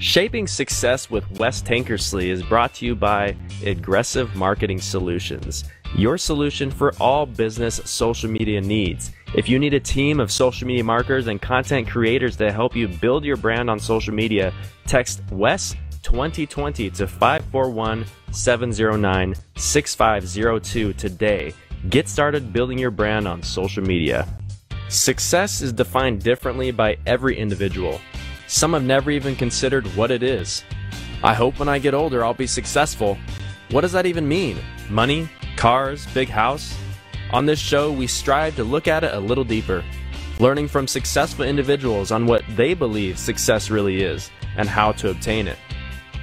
Shaping Success with Wes Tankersley is brought to you by Aggressive Marketing Solutions, your solution for all business social media needs. If you need a team of social media marketers and content creators to help you build your brand on social media, text Wes 2020 to 541 709 6502 today. Get started building your brand on social media. Success is defined differently by every individual. Some have never even considered what it is. I hope when I get older I'll be successful. What does that even mean? Money? Cars? Big house? On this show, we strive to look at it a little deeper, learning from successful individuals on what they believe success really is and how to obtain it.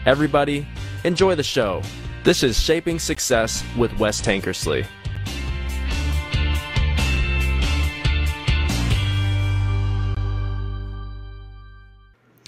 Everybody, enjoy the show. This is Shaping Success with Wes Tankersley.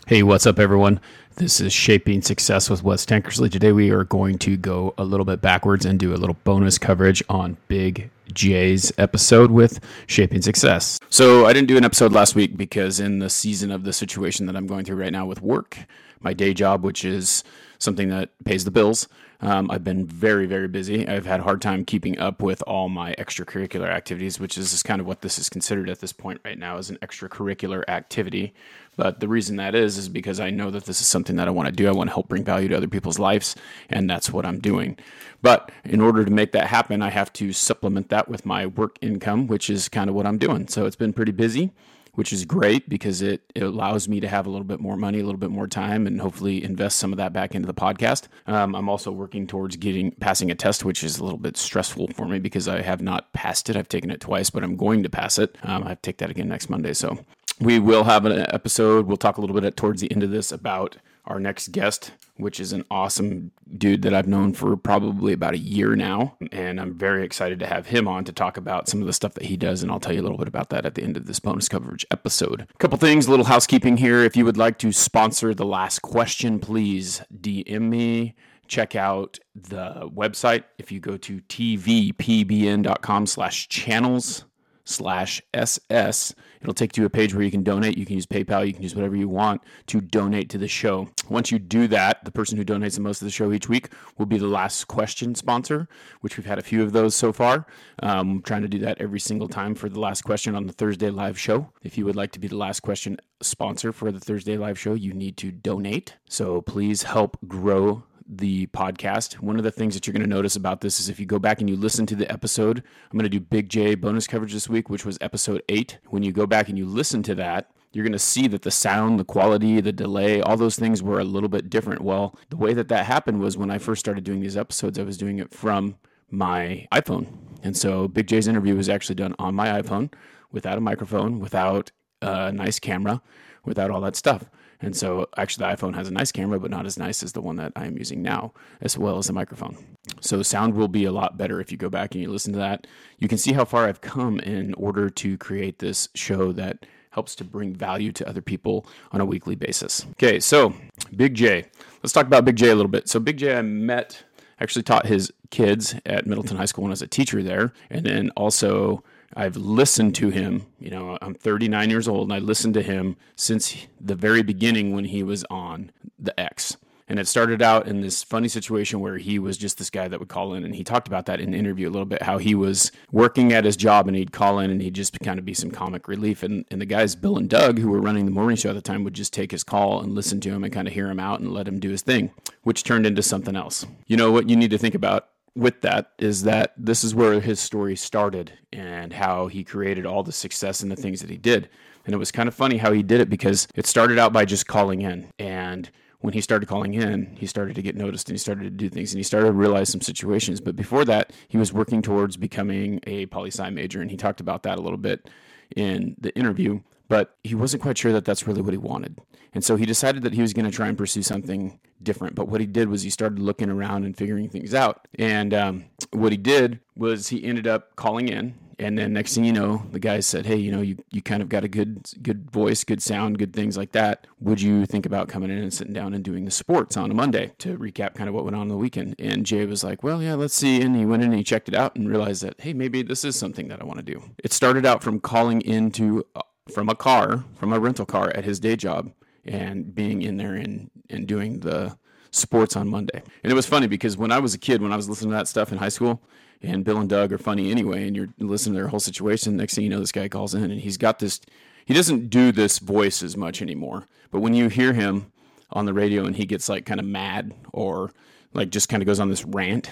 Hey, what's up, everyone? This is Shaping Success with Wes Tankersley. Today, we are going to go a little bit backwards and do a little bonus coverage on Big J's episode with Shaping Success. So, I didn't do an episode last week because, in the season of the situation that I'm going through right now with work, my day job, which is something that pays the bills, um, I've been very, very busy. I've had a hard time keeping up with all my extracurricular activities, which is kind of what this is considered at this point right now as an extracurricular activity. But the reason that is, is because I know that this is something that I want to do. I want to help bring value to other people's lives, and that's what I'm doing. But in order to make that happen, I have to supplement that with my work income, which is kind of what I'm doing. So it's been pretty busy which is great because it, it allows me to have a little bit more money, a little bit more time, and hopefully invest some of that back into the podcast. Um, I'm also working towards getting passing a test, which is a little bit stressful for me because I have not passed it. I've taken it twice, but I'm going to pass it. Um, I have to take that again next Monday. So we will have an episode. We'll talk a little bit at, towards the end of this about our next guest, which is an awesome dude that I've known for probably about a year now. And I'm very excited to have him on to talk about some of the stuff that he does. And I'll tell you a little bit about that at the end of this bonus coverage episode. A couple things, a little housekeeping here. If you would like to sponsor the last question, please DM me check out the website if you go to tvpbn.com slash channels slash ss it'll take you to a page where you can donate. You can use paypal. You can use whatever you want to donate to the show. Once you do that the person who donates the most of the show each week will be the last question sponsor which we've had a few of those so far. Um, trying to do that every single time for the last question on the thursday live show. If you would like to be the last question sponsor for the thursday live show you need to donate. So please help grow the podcast. One of the things that you're going to notice about this is if you go back and you listen to the episode, I'm going to do Big J bonus coverage this week, which was episode eight. When you go back and you listen to that, you're going to see that the sound, the quality, the delay, all those things were a little bit different. Well, the way that that happened was when I first started doing these episodes, I was doing it from my iPhone. And so Big J's interview was actually done on my iPhone without a microphone, without a nice camera, without all that stuff. And so actually the iPhone has a nice camera, but not as nice as the one that I'm using now, as well as the microphone. So sound will be a lot better if you go back and you listen to that. You can see how far I've come in order to create this show that helps to bring value to other people on a weekly basis. Okay, so Big J. Let's talk about Big J a little bit. So Big J I met actually taught his kids at Middleton High School when I was a teacher there, and then also I've listened to him. You know, I'm 39 years old and I listened to him since the very beginning when he was on the X. And it started out in this funny situation where he was just this guy that would call in. And he talked about that in the interview a little bit how he was working at his job and he'd call in and he'd just kind of be some comic relief. And, and the guys, Bill and Doug, who were running the morning show at the time, would just take his call and listen to him and kind of hear him out and let him do his thing, which turned into something else. You know what you need to think about with that is that this is where his story started and how he created all the success and the things that he did. And it was kind of funny how he did it because it started out by just calling in. And when he started calling in, he started to get noticed and he started to do things and he started to realize some situations. But before that, he was working towards becoming a poli sci major. And he talked about that a little bit in the interview but he wasn't quite sure that that's really what he wanted. And so he decided that he was going to try and pursue something different. But what he did was he started looking around and figuring things out. And um, what he did was he ended up calling in. And then next thing you know, the guy said, "Hey, you know, you, you kind of got a good good voice, good sound, good things like that. Would you think about coming in and sitting down and doing the sports on a Monday to recap kind of what went on, the weekend?" And Jay was like, "Well, yeah, let's see." And he went in and he checked it out and realized that, hey, maybe this is something that I want to do. It started out from calling into from a car, from a rental car at his day job, and being in there and and doing the sports on Monday. And it was funny because when I was a kid, when I was listening to that stuff in high school, and Bill and Doug are funny anyway, and you're listening to their whole situation. Next thing you know, this guy calls in and he's got this. He doesn't do this voice as much anymore, but when you hear him on the radio and he gets like kind of mad or like just kind of goes on this rant,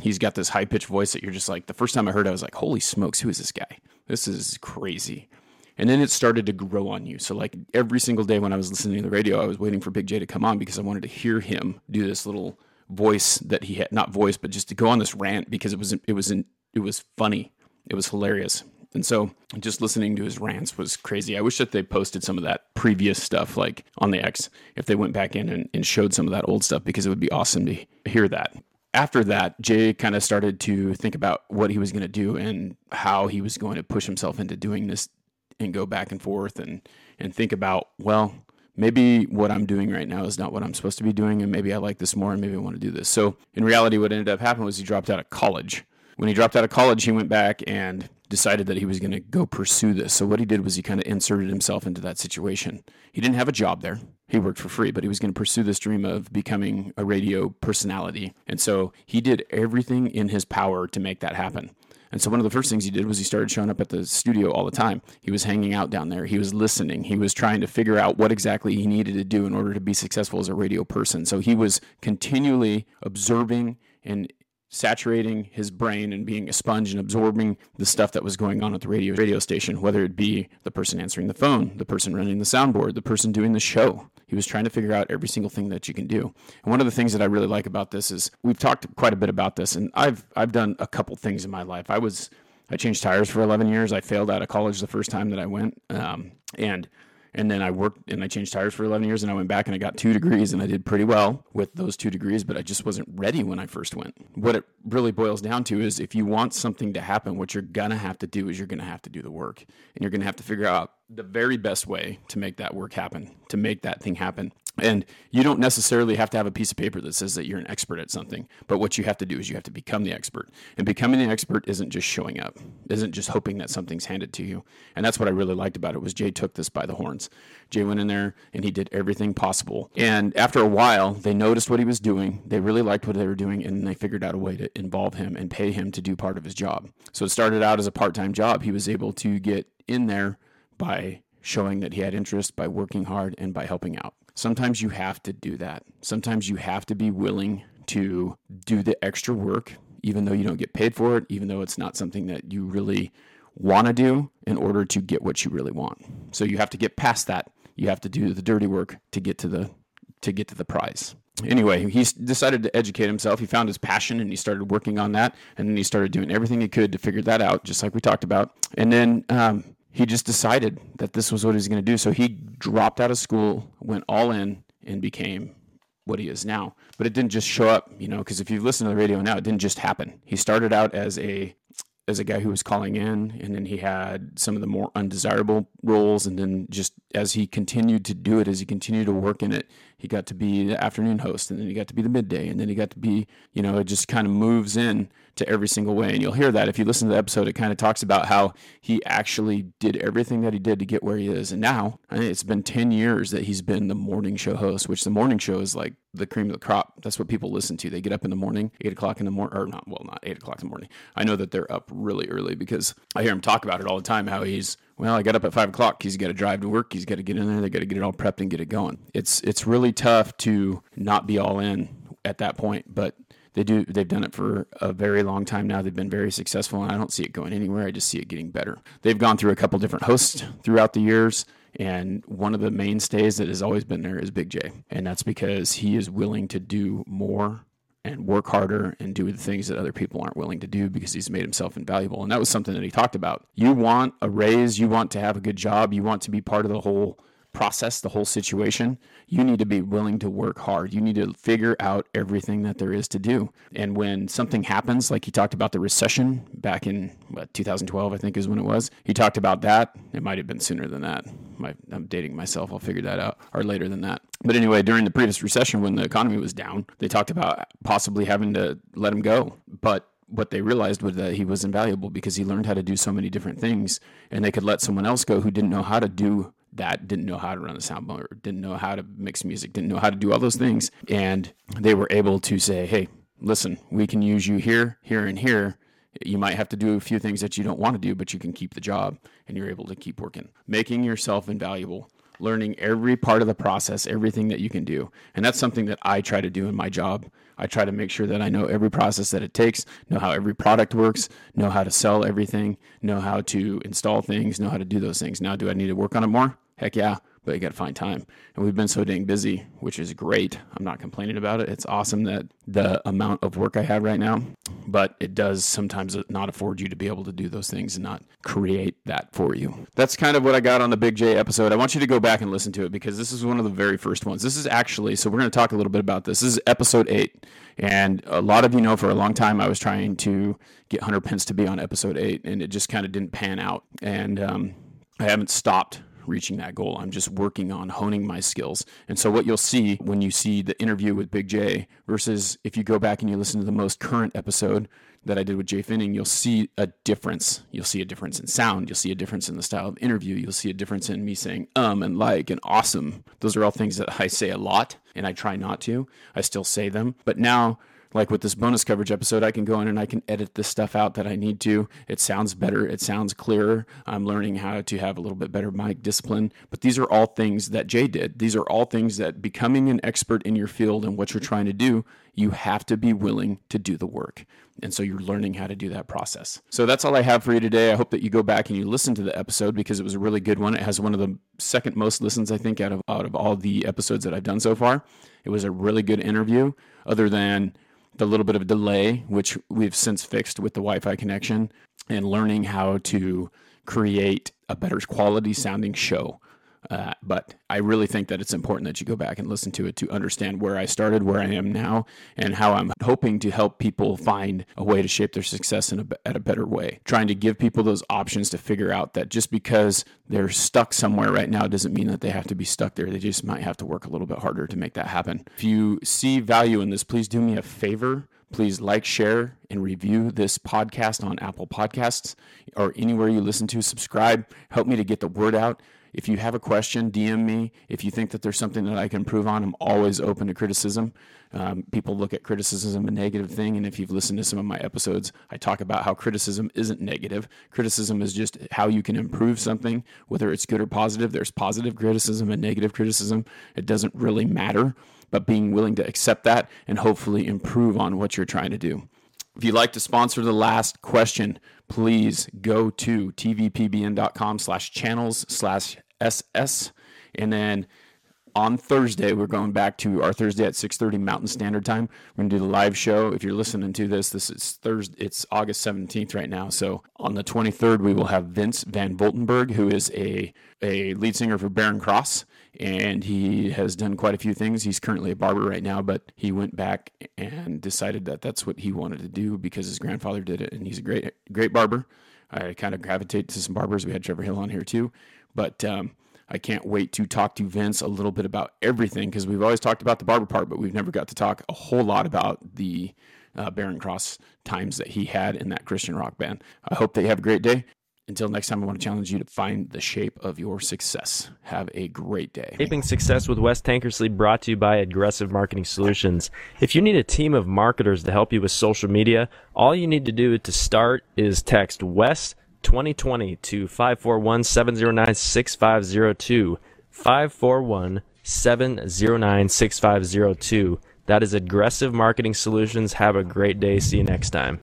he's got this high pitched voice that you're just like. The first time I heard, it, I was like, "Holy smokes, who is this guy? This is crazy." And then it started to grow on you. So like every single day when I was listening to the radio, I was waiting for Big J to come on because I wanted to hear him do this little voice that he had not voice but just to go on this rant because it was it was it was funny. It was hilarious. And so just listening to his rants was crazy. I wish that they posted some of that previous stuff like on the x if they went back in and, and showed some of that old stuff because it would be awesome to hear that. After that jay kind of started to think about what he was going to do and how he was going to push himself into doing this and go back and forth and and think about well maybe what I'm doing right now is not what I'm supposed to be doing, and maybe I like this more, and maybe I want to do this. So in reality, what ended up happening was he dropped out of college. When he dropped out of college, he went back and decided that he was going to go pursue this. So what he did was he kind of inserted himself into that situation. He didn't have a job there. He worked for free, but he was going to pursue this dream of becoming a radio personality. And so he did everything in his power to make that happen. And so one of the first things he did was he started showing up at the studio all the time. He was hanging out down there. He was listening. He was trying to figure out what exactly he needed to do in order to be successful as a radio person. So he was continually observing and saturating his brain and being a sponge and absorbing the stuff that was going on at the radio radio station, whether it be the person answering the phone, the person running the soundboard, the person doing the show. He was trying to figure out every single thing that you can do. And one of the things that I really like about this is we've talked quite a bit about this, and I've I've done a couple things in my life. I was I changed tires for 11 years. I failed out of college the first time that I went, um, and and then I worked and I changed tires for 11 years and I went back and I got two degrees and I did pretty well with those two degrees, but I just wasn't ready when I first went. What it really boils down to is if you want something to happen, what you're going to have to do is you're going to have to do the work and you're going to have to figure out the very best way to make that work happen, to make that thing happen. And you don't necessarily have to have a piece of paper that says that you're an expert at something, but what you have to do is you have to become the expert. And becoming the expert isn't just showing up, isn't just hoping that something's handed to you. And that's what I really liked about it was Jay took this by the horns. Jay went in there and he did everything possible. And after a while, they noticed what he was doing. They really liked what they were doing and they figured out a way to involve him and pay him to do part of his job. So it started out as a part-time job. He was able to get in there by showing that he had interest, by working hard, and by helping out. Sometimes you have to do that. Sometimes you have to be willing to do the extra work, even though you don't get paid for it, even though it's not something that you really want to do in order to get what you really want. So you have to get past that. You have to do the dirty work to get to the to get to the prize. Anyway, he decided to educate himself. He found his passion and he started working on that. And then he started doing everything he could to figure that out, just like we talked about. And then um, he just decided that this was what he was going to do. So he dropped out of school, went all in, and became what he is now. But it didn't just show up, you know, because if you listen to the radio now, it didn't just happen. He started out as a as a guy who was calling in, and then he had some of the more undesirable roles, and then just as he continued to do it, as he continued to work in it, he got to be the afternoon host, and then he got to be the midday, and then he got to be, you know, it just kind of moves in to every single way. And you'll hear that if you listen to the episode, it kind of talks about how he actually did everything that he did to get where he is. And now it's been 10 years that he's been the morning show host, which the morning show is like the cream of the crop. That's what people listen to. They get up in the morning, eight o'clock in the morning, or not, well, not eight o'clock in the morning. I know that they're up really early because I hear him talk about it all the time, how he's, well, I got up at five o'clock. He's got to drive to work. He's got to get in there. They got to get it all prepped and get it going. It's, it's really tough to not be all in at that point, but they do they've done it for a very long time now they've been very successful and i don't see it going anywhere i just see it getting better they've gone through a couple different hosts throughout the years and one of the mainstays that has always been there is big j and that's because he is willing to do more and work harder and do the things that other people aren't willing to do because he's made himself invaluable and that was something that he talked about you want a raise you want to have a good job you want to be part of the whole process the whole situation, you need to be willing to work hard. You need to figure out everything that there is to do. And when something happens, like he talked about the recession back in what, 2012, I think is when it was, he talked about that. It might have been sooner than that. I'm dating myself. I'll figure that out, or later than that. But anyway, during the previous recession, when the economy was down, they talked about possibly having to let him go. But what they realized was that he was invaluable because he learned how to do so many different things and they could let someone else go who didn't know how to do that, didn't know how to run the sound motor, didn't know how to mix music, didn't know how to do all those things. And they were able to say, hey, listen, we can use you here, here, and here. You might have to do a few things that you don't want to do, but you can keep the job and you're able to keep working. Making yourself invaluable learning every part of the process, everything that you can do. And that's something that I try to do in my job. I try to make sure that I know every process that it takes, know how every product works, know how to sell everything, know how to install things, know how to do those things. Now, do I need to work on it more? Heck yeah but you got to find time. And we've been so dang busy, which is great. I'm not complaining about it. It's awesome that the amount of work I have right now, but it does sometimes not afford you to be able to do those things and not create that for you. That's kind of what I got on the Big J episode. I want you to go back and listen to it because this is one of the very first ones. This is actually, so we're going to talk a little bit about this. This is episode eight. And a lot of you know for a long time I was trying to get Hunter Pence to be on episode eight, and it just kind of didn't pan out. And um, I haven't stopped reaching that goal. I'm just working on honing my skills. And so, what you'll see when you see the interview with Big J versus if you go back and you listen to the most current episode that I did with Jay Finning, you'll see a difference. You'll see a difference in sound. You'll see a difference in the style of interview. You'll see a difference in me saying um and like and awesome. Those are all things that I say a lot and I try not to. I still say them. But now, like with this bonus coverage episode, I can go in and I can edit this stuff out that I need to. It sounds better, it sounds clearer. I'm learning how to have a little bit better mic discipline. But these are all things that Jay did. These are all things that becoming an expert in your field and what you're trying to do, you have to be willing to do the work. And so you're learning how to do that process. So that's all I have for you today. I hope that you go back and you listen to the episode because it was a really good one. It has one of the second most listens, I think, out of out of all the episodes that I've done so far. It was a really good interview, other than the little bit of delay, which we've since fixed with the Wi Fi connection, and learning how to create a better quality sounding show. Uh, but I really think that it's important that you go back and listen to it to understand where I started, where I am now, and how I'm hoping to help people find a way to shape their success in a, at a better way. Trying to give people those options to figure out that just because they're stuck somewhere right now doesn't mean that they have to be stuck there. They just might have to work a little bit harder to make that happen. If you see value in this, please do me a favor. Please like, share, and review this podcast on Apple Podcasts or anywhere you listen to. Subscribe. Help me to get the word out. If you have a question, DM me. If you think that there's something that I can improve on, I'm always open to criticism. Um, people look at criticism as a negative thing, and if you've listened to some of my episodes, I talk about how criticism isn't negative. Criticism is just how you can improve something, whether it's good or positive. There's positive criticism and negative criticism. It doesn't really matter, but being willing to accept that and hopefully improve on what you're trying to do. If you'd like to sponsor the last question, please go to tvpbn.com slash channels slash SS. And then on Thursday, we're going back to our Thursday at 6:30 Mountain Standard Time. We're to do the live show. If you're listening to this, this is Thursday. It's August 17th right now. So on the 23rd, we will have Vince Van Voltenberg, who is a a lead singer for Barren Cross, and he has done quite a few things. He's currently a barber right now, but he went back and decided that that's what he wanted to do because his grandfather did it, and he's a great great barber. I kind of gravitate to some barbers. We had Trevor Hill on here too. But um, I can't wait to talk to Vince a little bit about everything because we've always talked about the barber part, but we've never got to talk a whole lot about the uh, Barren Cross times that he had in that Christian rock band. I hope that you have a great day. Until next time, I want to challenge you to find the shape of your success. Have a great day. Shaping Success with Wes Tankersley brought to you by Aggressive Marketing Solutions. If you need a team of marketers to help you with social media, all you need to do to start is text Wes 2020 to 541 709 6502. 541 709 6502. That is Aggressive Marketing Solutions. Have a great day. See you next time.